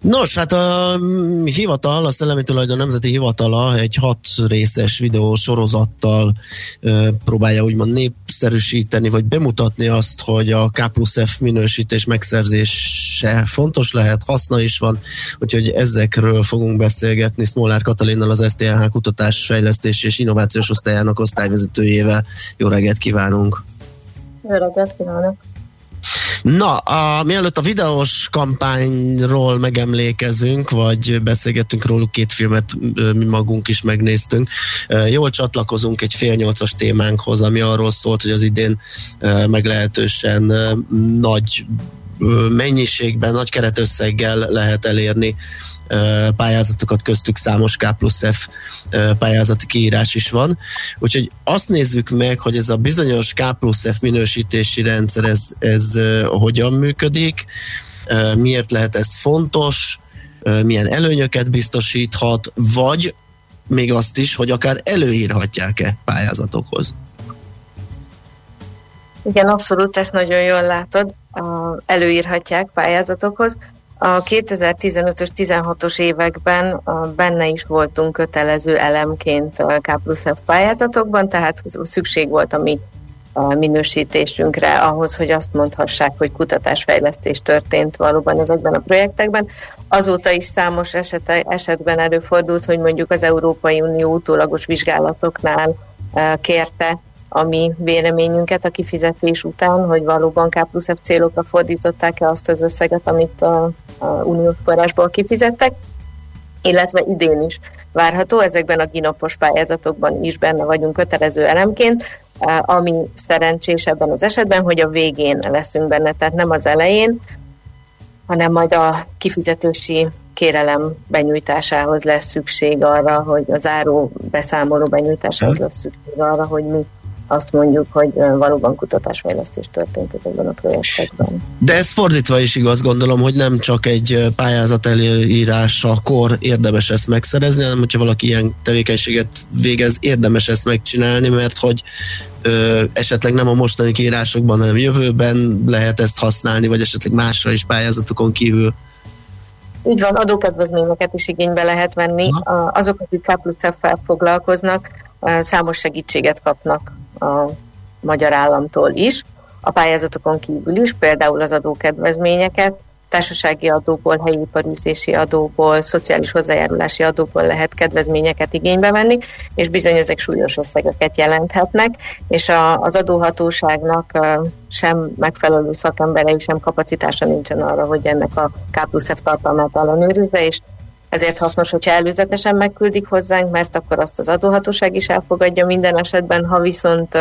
Nos, hát a mm, hivatal, a Szellemi Tulajdon Nemzeti Hivatala egy hat részes videó sorozattal ö, próbálja úgymond népszerűsíteni, vagy bemutatni azt, hogy a K plusz F minősítés megszerzése fontos lehet, haszna is van, úgyhogy ezekről fogunk beszélgetni Smolár Katalinnal, az STH Kutatás, Fejlesztési és Innovációs Osztályának osztályvezetőjével. Jó reggelt kívánunk! Jó reggelt kívánok! Na, a, mielőtt a videós kampányról megemlékezünk, vagy beszélgettünk róluk, két filmet mi magunk is megnéztünk, jól csatlakozunk egy fél nyolcas témánkhoz, ami arról szólt, hogy az idén meglehetősen nagy mennyiségben, nagy keretösszeggel lehet elérni pályázatokat, köztük számos K plusz F pályázati kiírás is van. Úgyhogy azt nézzük meg, hogy ez a bizonyos K plusz F minősítési rendszer, ez, ez hogyan működik, miért lehet ez fontos, milyen előnyöket biztosíthat, vagy még azt is, hogy akár előírhatják-e pályázatokhoz. Igen, abszolút, ezt nagyon jól látod. Előírhatják pályázatokhoz. A 2015-ös, 16-os években benne is voltunk kötelező elemként a K plusz F pályázatokban, tehát szükség volt a mi minősítésünkre ahhoz, hogy azt mondhassák, hogy kutatásfejlesztés történt valóban ezekben a projektekben. Azóta is számos esete, esetben előfordult, hogy mondjuk az Európai Unió utólagos vizsgálatoknál kérte a mi véleményünket a kifizetés után, hogy valóban K plusz F célokra fordították-e azt az összeget, amit a, a uniós forrásból kifizettek, illetve idén is várható, ezekben a ginapos pályázatokban is benne vagyunk kötelező elemként, ami szerencsés ebben az esetben, hogy a végén leszünk benne, tehát nem az elején, hanem majd a kifizetési kérelem benyújtásához lesz szükség arra, hogy a záró beszámoló benyújtásához lesz szükség arra, hogy mi azt mondjuk, hogy valóban kutatásfejlesztés történt ezekben a projektekben. De ez fordítva is igaz, gondolom, hogy nem csak egy pályázat előírásakor érdemes ezt megszerezni, hanem hogyha valaki ilyen tevékenységet végez, érdemes ezt megcsinálni, mert hogy ö, esetleg nem a mostani kiírásokban, hanem jövőben lehet ezt használni, vagy esetleg másra is pályázatokon kívül. Így van, adókedvezményeket is igénybe lehet venni. Ha. Azok, akik K plusz F-fel foglalkoznak, számos segítséget kapnak a magyar államtól is, a pályázatokon kívül is, például az adókedvezményeket, társasági adóból, helyi iparűzési adóból, szociális hozzájárulási adóból lehet kedvezményeket igénybe venni, és bizony ezek súlyos összegeket jelenthetnek, és a, az adóhatóságnak sem megfelelő szakemberei, sem kapacitása nincsen arra, hogy ennek a K plusz F tartalmát ellenőrizze, és ezért hasznos, hogyha előzetesen megküldik hozzánk, mert akkor azt az adóhatóság is elfogadja minden esetben, ha viszont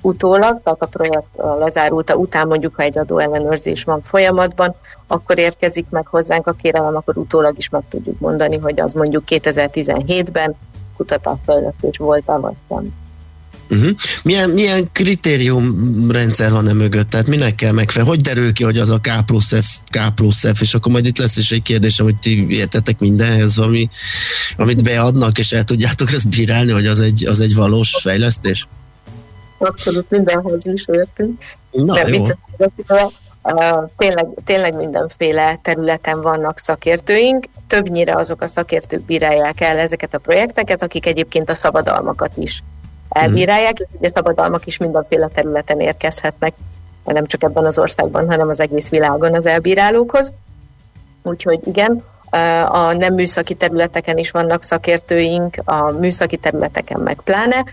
utólag, tehát a projekt lezárulta után mondjuk, ha egy adó ellenőrzés van folyamatban, akkor érkezik meg hozzánk a kérelem, akkor utólag is meg tudjuk mondani, hogy az mondjuk 2017-ben kutatásfejlesztés volt, vagy sem. Uh-huh. Milyen, milyen kritériumrendszer van e mögött? Tehát minek kell megfelelni? Hogy derül ki, hogy az a K plusz F, K plusz F, és akkor majd itt lesz is egy kérdésem, hogy ti értetek mindenhez, ami, amit beadnak, és el tudjátok ezt bírálni, hogy az egy, az egy valós fejlesztés? Abszolút mindenhez is értünk. Na, De jó. Tényleg, tényleg mindenféle területen vannak szakértőink, többnyire azok a szakértők bírálják el ezeket a projekteket, akik egyébként a szabadalmakat is elbírálják, és ugye szabadalmak is mindenféle területen érkezhetnek, nem csak ebben az országban, hanem az egész világon az elbírálókhoz. Úgyhogy igen, a nem műszaki területeken is vannak szakértőink, a műszaki területeken meg pláne,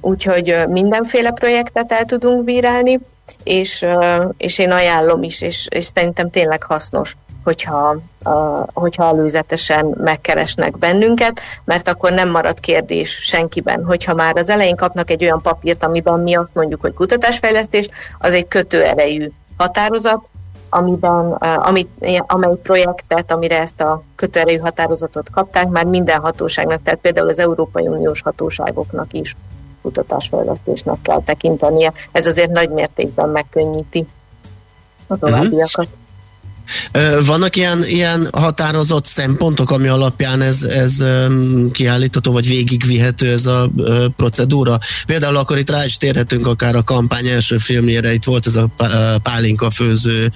úgyhogy mindenféle projektet el tudunk bírálni, és, és én ajánlom is, és, és szerintem tényleg hasznos hogyha, uh, hogyha előzetesen megkeresnek bennünket, mert akkor nem marad kérdés senkiben, hogyha már az elején kapnak egy olyan papírt, amiben mi azt mondjuk, hogy kutatásfejlesztés, az egy kötőerejű határozat, amiben, amit, amely projektet, amire ezt a kötőerejű határozatot kapták, már minden hatóságnak, tehát például az Európai Uniós hatóságoknak is kutatásfejlesztésnek kell tekintenie. Ez azért nagy mértékben megkönnyíti a továbbiakat. Uh-huh. Vannak ilyen, ilyen határozott szempontok, ami alapján ez, ez kiállítható, vagy végigvihető ez a procedúra? Például akkor itt rá is térhetünk akár a kampány első filmjére, itt volt ez a pálinka főző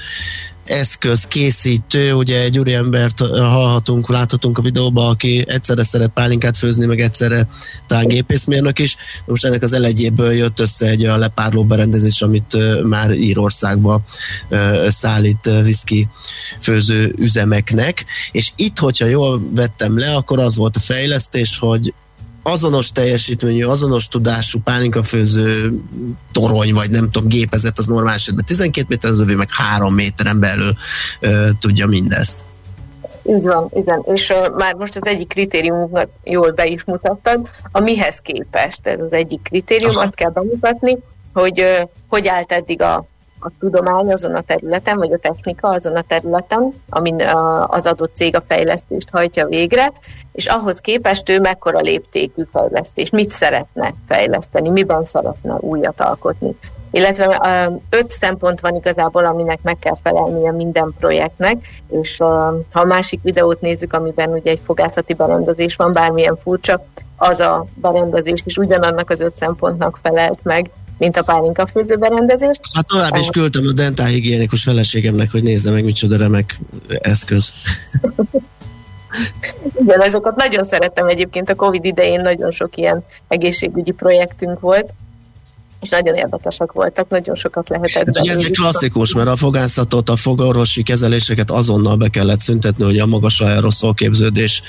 eszköz készítő, ugye egy úriembert hallhatunk, láthatunk a videóban, aki egyszerre szeret pálinkát főzni, meg egyszerre talán gépészmérnök is. Most ennek az elegyéből jött össze egy a lepárló berendezés, amit már Írországba szállít viszki főző üzemeknek, és itt, hogyha jól vettem le, akkor az volt a fejlesztés, hogy azonos teljesítményű, azonos tudású pálinkafőző torony, vagy nem tudom, gépezet az normális esetben 12 méter, az övé meg 3 méteren belül ö, tudja mindezt. Így van, igen. És uh, már most az egyik kritériumunkat jól be is mutattad, a mihez képest. Ez az egyik kritérium, Aha. azt kell bemutatni, hogy uh, hogy állt eddig a, a tudomány azon a területen, vagy a technika azon a területen, amin uh, az adott cég a fejlesztést hajtja végre, és ahhoz képest ő mekkora léptékű fejlesztés, mit szeretne fejleszteni, miben szeretne újat alkotni illetve öt szempont van igazából, aminek meg kell felelnie minden projektnek, és ha a másik videót nézzük, amiben ugye egy fogászati berendezés van, bármilyen furcsa, az a berendezés is ugyanannak az öt szempontnak felelt meg, mint a pálinka berendezés. Hát tovább is küldtem a dentálhigiénikus feleségemnek, hogy nézze meg, micsoda remek eszköz. Igen, azokat nagyon szerettem egyébként. A Covid idején, nagyon sok ilyen egészségügyi projektünk volt, és nagyon érdekesek voltak, nagyon sokat lehetett. Hát, ugye ez egy klasszikus, mert a fogászatot, a fogorvosi kezeléseket azonnal be kellett szüntetni, hogy a magas aeroszol képződés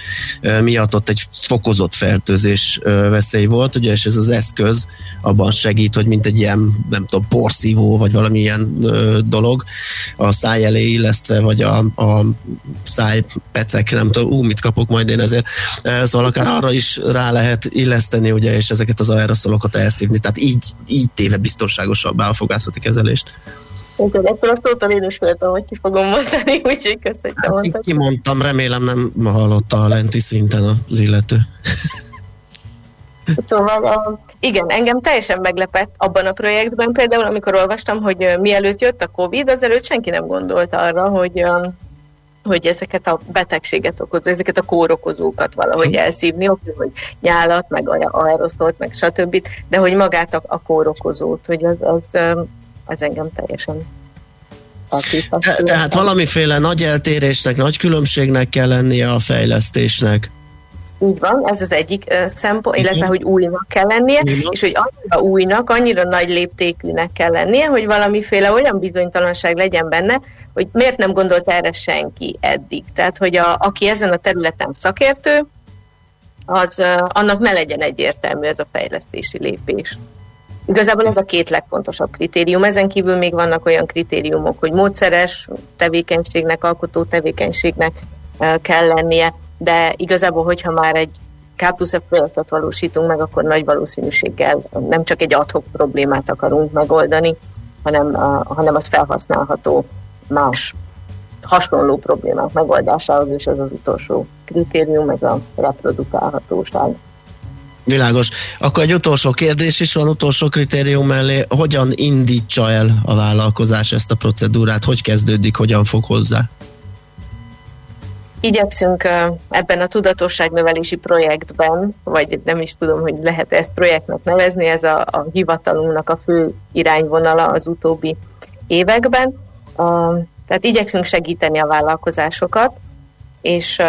miatt ott egy fokozott fertőzés veszély volt, ugye, és ez az eszköz abban segít, hogy mint egy ilyen, nem tudom, porszívó, vagy valamilyen dolog a száj elé illesztve, vagy a, a szájpecek, nem tudom, ú, mit kapok majd én ezért. Szóval akár arra is rá lehet illeszteni, ugye, és ezeket az aeroszolokat elszívni. Tehát így, így így téve biztonságosabbá a fogászati kezelést. Úgyhogy ettől a szótól én is féltem, hogy ki fogom mondani, úgyhogy köszönöm. Hát, kimondtam, remélem nem hallotta a lenti szinten az illető. Szóval igen, engem teljesen meglepett abban a projektben például, amikor olvastam, hogy mielőtt jött a Covid, azelőtt senki nem gondolt arra, hogy hogy ezeket a betegséget okozó, ezeket a kórokozókat valahogy elszívni, oké, hogy nyálat, meg aeroszolt, meg stb., de hogy magát a, a kórokozót, hogy az, az, az engem teljesen Te, tehát valamiféle nagy eltérésnek, nagy különbségnek kell lennie a fejlesztésnek. Így van, ez az egyik szempont, illetve hogy újnak kell lennie, Igen. és hogy annyira újnak, annyira nagy léptékűnek kell lennie, hogy valamiféle olyan bizonytalanság legyen benne, hogy miért nem gondolt erre senki eddig. Tehát, hogy a, aki ezen a területen szakértő, az annak ne legyen egyértelmű ez a fejlesztési lépés. Igazából ez a két legfontosabb kritérium. Ezen kívül még vannak olyan kritériumok, hogy módszeres tevékenységnek, alkotó tevékenységnek kell lennie, de igazából, hogyha már egy K plusz F projektet valósítunk meg, akkor nagy valószínűséggel nem csak egy adhok problémát akarunk megoldani, hanem, hanem az felhasználható más hasonló problémák megoldásához, és ez az utolsó kritérium, ez a reprodukálhatóság. Világos. Akkor egy utolsó kérdés is van, utolsó kritérium mellé. Hogyan indítsa el a vállalkozás ezt a procedúrát? Hogy kezdődik, hogyan fog hozzá? Igyekszünk ebben a tudatosságnövelési projektben, vagy nem is tudom, hogy lehet ezt projektnek nevezni, ez a, a hivatalunknak a fő irányvonala az utóbbi években. Tehát igyekszünk segíteni a vállalkozásokat, és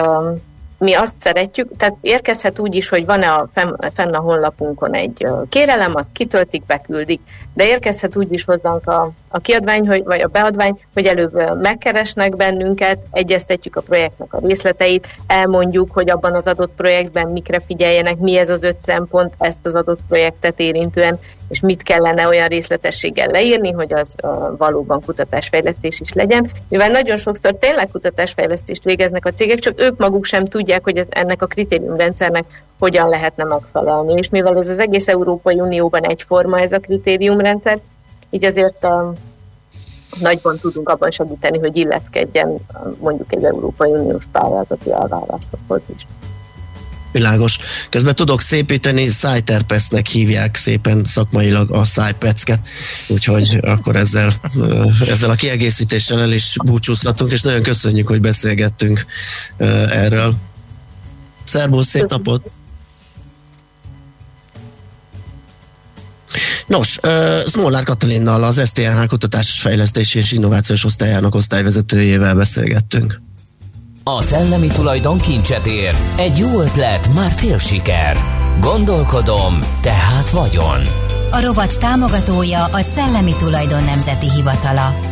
mi azt szeretjük, tehát érkezhet úgy is, hogy van-e a, fenn a honlapunkon egy kérelem, azt kitöltik, beküldik, de érkezhet úgy is hozzánk a, a kiadvány, hogy, vagy a beadvány, hogy előbb megkeresnek bennünket, egyeztetjük a projektnek a részleteit, elmondjuk, hogy abban az adott projektben mikre figyeljenek, mi ez az öt szempont ezt az adott projektet érintően, és mit kellene olyan részletességgel leírni, hogy az uh, valóban kutatásfejlesztés is legyen. Mivel nagyon sokszor tényleg kutatásfejlesztést végeznek a cégek, csak ők maguk sem tudják, hogy ez, ennek a kritériumrendszernek hogyan lehetne megfelelni. És mivel ez az egész Európai Unióban egyforma ez a kritériumrendszer, így azért uh, nagyban tudunk abban segíteni, hogy illeszkedjen mondjuk egy Európai Uniós pályázati elvárásokhoz is. Világos. Közben tudok szépíteni, szájterpesznek hívják szépen szakmailag a szájpecket, úgyhogy akkor ezzel, ezzel a kiegészítéssel el is búcsúzhatunk, és nagyon köszönjük, hogy beszélgettünk erről. Szerbusz, szép napot! Nos, uh, Smolár Katalinnal, az STNH Kutatás Fejlesztési és Innovációs Osztályának osztályvezetőjével beszélgettünk. A szellemi tulajdon kincset ér. Egy jó ötlet, már fél siker. Gondolkodom, tehát vagyon. A rovat támogatója a Szellemi Tulajdon Nemzeti Hivatala.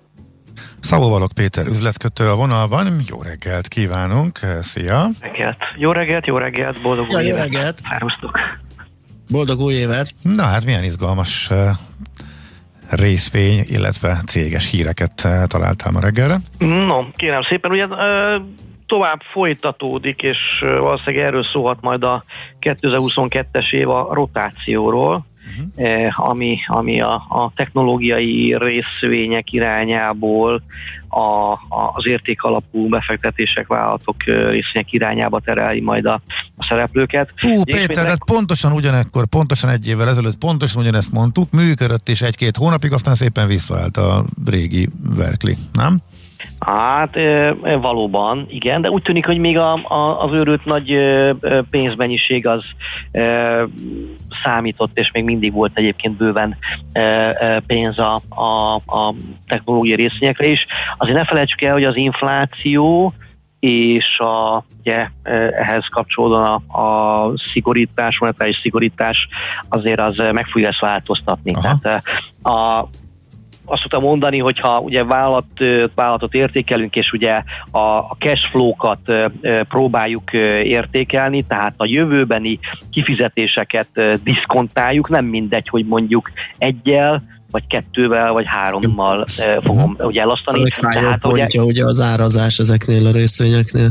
Szabóvalok Péter üzletkötő a vonalban. Jó reggelt kívánunk, szia! Reggelt. Jó reggelt, jó reggelt, boldog ja, új jó évet! reggelt! Boldog új évet! Na hát milyen izgalmas uh, részvény, illetve céges híreket uh, találtál ma reggelre? No, kérem szépen, ugye uh, tovább folytatódik, és valószínűleg erről szólhat majd a 2022-es év a rotációról, uh-huh. ami, ami a, a technológiai részvények irányából a, a, az értékalapú befektetések, vállalatok részvények irányába tereli majd a, a szereplőket. Hú, Péter, hát pontosan ugyanekkor, pontosan egy évvel ezelőtt pontosan ugyanezt mondtuk, működött is egy-két hónapig, aztán szépen visszaállt a régi Verkli, nem? Hát valóban, igen, de úgy tűnik, hogy még a, a, az őrült nagy pénzmennyiség az e, számított, és még mindig volt egyébként bőven e, pénz a, a, a technológiai részvényekre is. Azért ne felejtsük el, hogy az infláció és a, ugye, ehhez kapcsolódóan a, a szigorítás, monetáris szigorítás azért az meg fogja ezt változtatni. Aha. Tehát a, azt tudom mondani, hogyha ugye vállalat, vállalatot értékelünk, és ugye a, a cash flow-kat próbáljuk értékelni, tehát a jövőbeni kifizetéseket diszkontáljuk, nem mindegy, hogy mondjuk egyel, vagy kettővel, vagy hárommal fogom ugye elosztani. Tehát, ugye, ugye az árazás ezeknél a részvényeknél.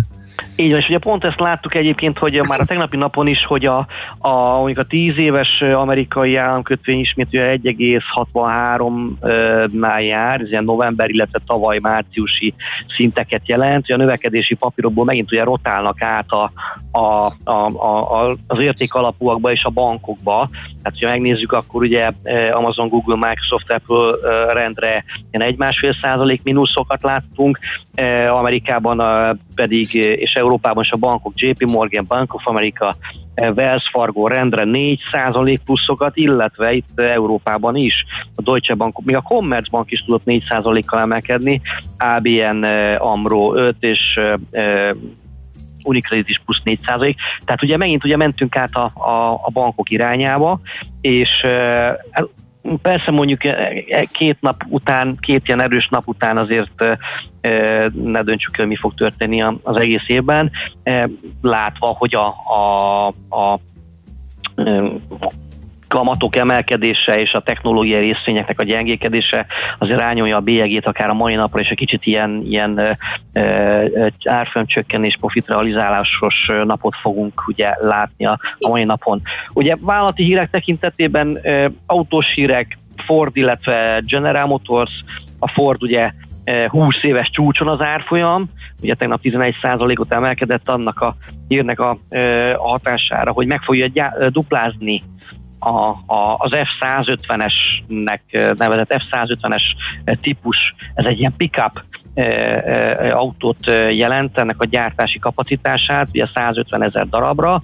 Így van, és ugye pont ezt láttuk egyébként, hogy már a tegnapi napon is, hogy a, a, mondjuk a 10 éves amerikai államkötvény ismét ugye 1,63-nál jár, ez ilyen november, illetve tavaly márciusi szinteket jelent, hogy a növekedési papírokból megint ugye rotálnak át a, a, a, a, az érték alapúakba és a bankokba. Tehát, hogyha megnézzük, akkor ugye Amazon, Google, Microsoft, Apple rendre ilyen egy másfél százalék mínuszokat láttunk, Amerikában pedig, és Európában is a bankok JP Morgan, Bank of America, Wells Fargo rendre 4% pluszokat, illetve itt Európában is. A Deutsche Bank, még a Commerzbank is tudott 4%-kal emelkedni, ABN Amro 5 és Unicredit is plusz 4% Tehát ugye megint ugye mentünk át a, a, a bankok irányába, és Persze mondjuk e, e, két nap után, két ilyen erős nap után azért e, ne döntsük el, mi fog történni az egész évben, látva, hogy a, a, a kamatok emelkedése és a technológiai részvényeknek a gyengékedése azért rányolja a bélyegét akár a mai napra, és egy kicsit ilyen, ilyen árfolyam profitrealizálásos napot fogunk ugye látni a, a mai napon. Ugye vállalati hírek tekintetében e, autós hírek, Ford, illetve General Motors, a Ford ugye 20 éves csúcson az árfolyam, ugye tegnap 11%-ot emelkedett annak a hírnek a, a hatására, hogy meg fogja duplázni a, a, az F-150-esnek nevezett F-150-es típus, ez egy ilyen pickup autót jelent, ennek a gyártási kapacitását, ugye 150 ezer darabra,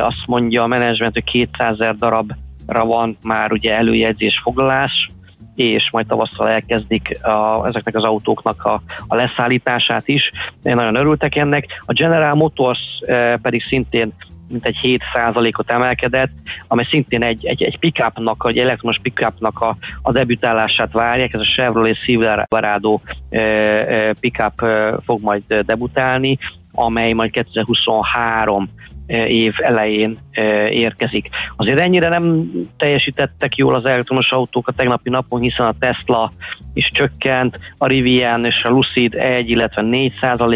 azt mondja a menedzsment, hogy 200 ezer darabra van már ugye előjegyzés foglalás, és majd tavasszal elkezdik a, ezeknek az autóknak a, a leszállítását is. Én nagyon örültek ennek. A General Motors pedig szintén mint egy 7%-ot emelkedett, amely szintén egy, egy, egy pickupnak, egy elektromos pickupnak a, a debütálását várják, ez a Chevrolet Silverado e, e, pickup e, fog majd debutálni, amely majd 2023 év elején érkezik. Azért ennyire nem teljesítettek jól az elektromos autók a tegnapi napon, hiszen a Tesla is csökkent, a Rivian és a Lucid 1, illetve 4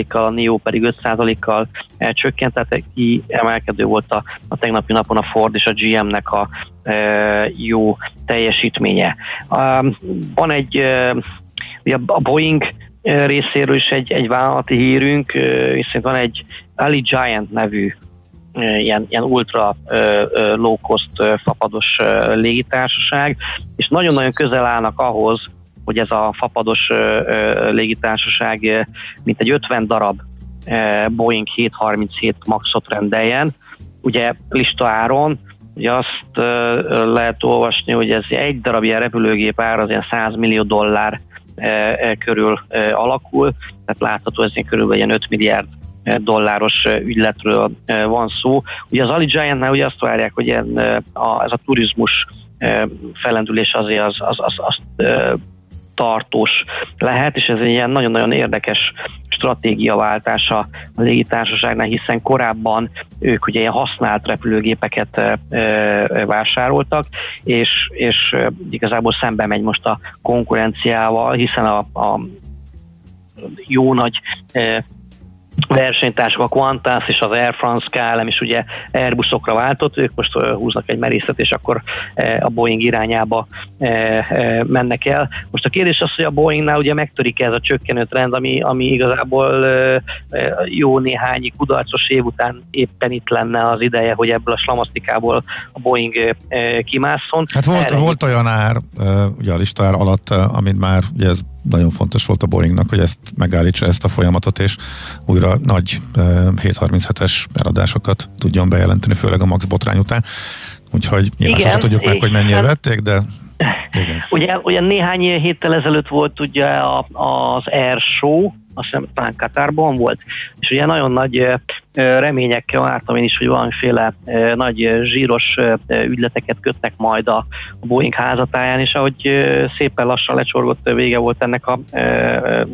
kal a NIO pedig 5% kal csökkent, tehát ki emelkedő volt a, a tegnapi napon a Ford és a GM-nek a e, jó teljesítménye. Van egy, ugye a Boeing részéről is egy, egy vállalati hírünk, viszont van egy Ali Giant nevű ilyen, ilyen ultra low cost fapados légitársaság, és nagyon-nagyon közel állnak ahhoz, hogy ez a fapados légitársaság mint egy 50 darab Boeing 737 Maxot rendeljen. Ugye listaáron Ugye azt lehet olvasni, hogy ez egy darab ilyen repülőgép ár az ilyen 100 millió dollár körül alakul, tehát látható ez körülbelül ilyen 5 milliárd dolláros ügyletről van szó. Ugye az Allegiant-nál ugye azt várják, hogy ilyen, a, ez a turizmus felendülés azért az, az, az, az tartós lehet, és ez egy ilyen nagyon-nagyon érdekes stratégiaváltása a légitársaságnál, hiszen korábban ők ugye ilyen használt repülőgépeket vásároltak, és, és igazából szembe megy most a konkurenciával, hiszen a, a jó nagy versenytársak, a Qantas és az Air France KLM is ugye Airbusokra váltott, ők most húznak egy merészet, és akkor a Boeing irányába mennek el. Most a kérdés az, hogy a Boeingnál ugye megtörik ez a csökkenő trend, ami, ami igazából jó néhány kudarcos év után éppen itt lenne az ideje, hogy ebből a slamasztikából a Boeing kimásszon. Hát volt, volt olyan ár, ugye a listár alatt, amit már ugye ez nagyon fontos volt a Boeingnak, hogy ezt megállítsa ezt a folyamatot, és újra nagy 737-es eladásokat tudjon bejelenteni, főleg a Max botrány után. Úgyhogy nyilván Igen, tudjuk meg, hogy mennyire hát, vették, de igen. Ugye, ugye néhány héttel ezelőtt volt ugye a, az Air Show, azt hiszem talán Katárban volt, és ugye nagyon nagy reményekkel vártam én is, hogy valamiféle nagy zsíros ügyleteket kötnek majd a Boeing házatáján, és ahogy szépen lassan lecsorgott vége volt ennek a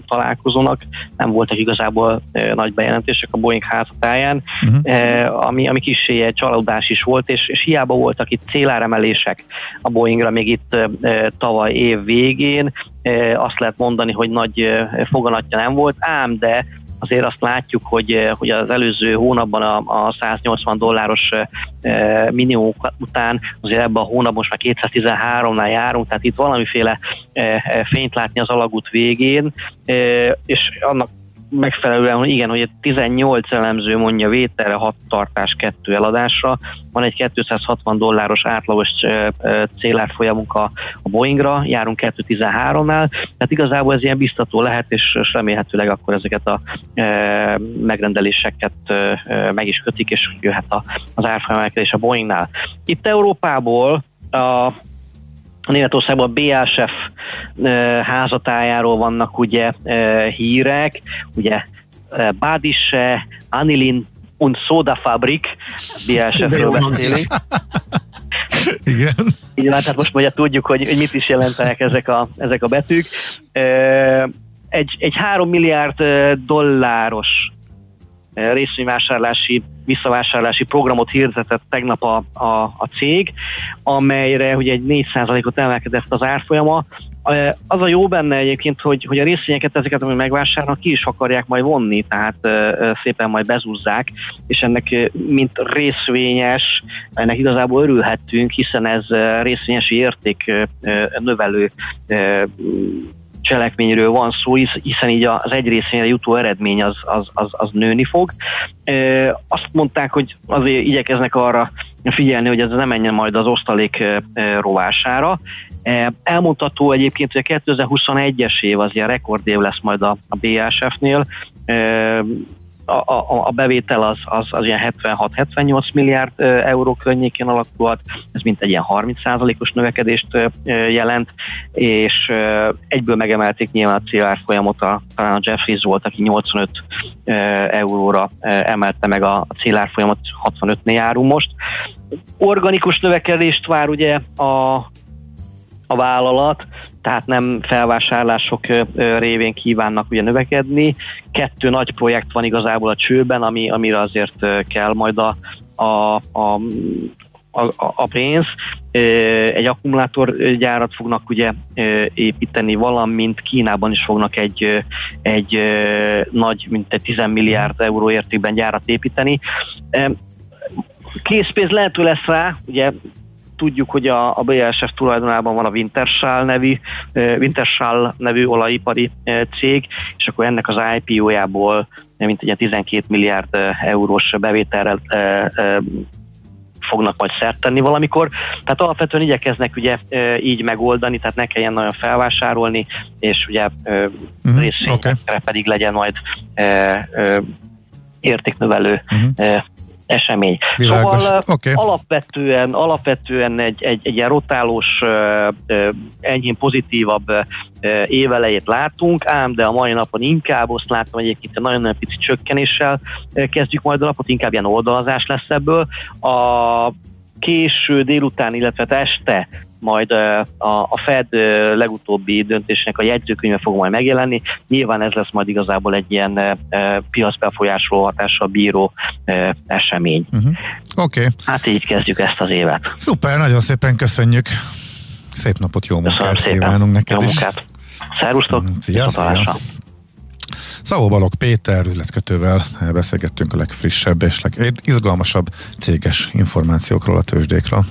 találkozónak, nem voltak igazából nagy bejelentések a Boeing házatáján, uh-huh. ami, ami kicsi egy csalódás is volt, és, és hiába voltak itt céláremelések a Boeingra még itt tavaly év végén, azt lehet mondani, hogy nagy foganatja nem volt, ám de azért azt látjuk, hogy, hogy az előző hónapban a, a 180 dolláros e, minimum után azért ebben a hónapban most már 213-nál járunk, tehát itt valamiféle fényt látni az alagút végén, és annak megfelelően, hogy igen, hogy 18 elemző mondja vételre, 6 tartás, 2 eladásra, van egy 260 dolláros átlagos célárfolyamunk a, a Boeingra, járunk 213-nál, tehát igazából ez ilyen biztató lehet, és remélhetőleg akkor ezeket a e, megrendeléseket e, meg is kötik, és jöhet a, az árfolyamelkedés a Boeingnál. Itt Európából a Németországban a BASF házatájáról vannak ugye hírek, ugye Badise, Anilin und Soda Fabrik, BASF-ről beszélünk. Igen. Igen, hát most ugye tudjuk, hogy, hogy mit is jelentenek ezek a, ezek a betűk. Egy, egy 3 milliárd dolláros részvényvásárlási, visszavásárlási programot hirdetett tegnap a, a, a cég, amelyre ugye egy 4%-ot emelkedett az árfolyama. Az a jó benne egyébként, hogy, hogy a részvényeket, ezeket, amit megvásárolnak, ki is akarják majd vonni, tehát szépen majd bezúzzák, és ennek mint részvényes, ennek igazából örülhettünk, hiszen ez részvényesi érték növelő cselekményről van szó, hiszen így az egy részére jutó eredmény az, az, az, az nőni fog. Azt mondták, hogy azért igyekeznek arra figyelni, hogy ez nem menjen majd az osztalék rovására. Elmondható egyébként, hogy a 2021-es év az ilyen rekordév lesz majd a, a BASF-nél. A, a, a bevétel az, az, az ilyen 76-78 milliárd euró környékén alakulhat, ez mint egy ilyen 30%-os növekedést jelent, és egyből megemelték nyilván a célárfolyamot, a, talán a Jeffries volt, aki 85 euróra emelte meg a célárfolyamot, 65-nél járunk most. Organikus növekedést vár ugye a a vállalat, tehát nem felvásárlások révén kívánnak ugye növekedni. Kettő nagy projekt van igazából a csőben, ami, amire azért kell majd a, a, a a, a pénz. Egy akkumulátorgyárat fognak ugye építeni, valamint Kínában is fognak egy, egy nagy, mint egy 10 milliárd euró értékben gyárat építeni. Készpénz lehető lesz rá, ugye Tudjuk, hogy a, a BASF tulajdonában van a Wintershall nevű, Wintershall nevű olajipari cég, és akkor ennek az IPO-jából mint egy 12 milliárd eurós bevételrel fognak majd szert tenni valamikor. Tehát alapvetően igyekeznek ugye így megoldani, tehát ne kelljen nagyon felvásárolni, és ugye uh-huh, részvényekre okay. pedig legyen majd értéknövelő uh-huh esemény. Világos. Szóval okay. alapvetően, alapvetően egy, egy, egy ilyen rotálós, enyhén pozitívabb évelejét látunk, ám de a mai napon inkább azt látom egyébként nagyon-nagyon pici csökkenéssel kezdjük majd a napot, inkább ilyen oldalazás lesz ebből. A késő délután, illetve este majd a, a Fed legutóbbi döntésnek a jegyzőkönyve fog majd megjelenni. Nyilván ez lesz majd igazából egy ilyen piacbefolyásoló hatással bíró esemény. Uh-huh. Oké. Okay. Hát így kezdjük ezt az évet. Szuper, nagyon szépen köszönjük. Szép napot, jó munkát kívánunk neked jó munkát. Szervusztok, szia, szia. Szavó Balog Péter üzletkötővel beszélgettünk a legfrissebb és legizgalmasabb céges információkról a tőzsdékről.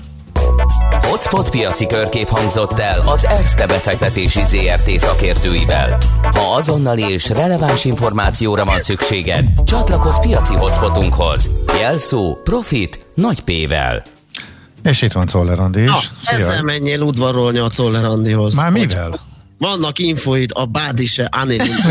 Hotspot piaci körkép hangzott el az ESZTE befektetési ZRT szakértőivel. Ha azonnali és releváns információra van szükséged, csatlakozz piaci hotspotunkhoz. Jelszó Profit nagy P-vel. És itt van Czoller Andi is. Na, ezzel menjél udvarolni a Czoller Andihoz. Már mivel? Hogy vannak infoid a Bádise Anelin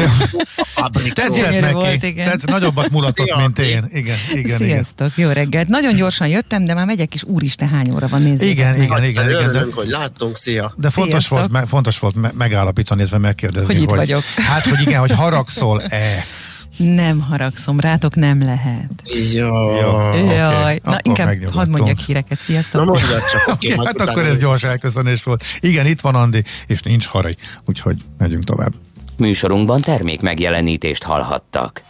Tetszett neki. Volt, igen. Tetszett, nagyobbat mulatott, mint én. Igen, igen, Sziasztok, igen. jó reggelt. Nagyon gyorsan jöttem, de már megyek is, úristen, hány óra van, nézzük. Igen, igen, igen. igen, igen de, hogy láttunk, szia. De fontos volt, me, fontos volt me, megállapítani, illetve megkérdezni, hogy itt hogy, vagyok. Hát, hogy igen, hogy haragszol-e. Nem haragszom, rátok nem lehet. Jaj. Jaj. Na, inkább hadd mondjak híreket. Sziasztok. Na mondjad csak. Okay, okay, hát akkor ez gyors elköszönés volt. Igen, itt van Andi, és nincs haraj. Úgyhogy megyünk tovább. Műsorunkban termék megjelenítést hallhattak.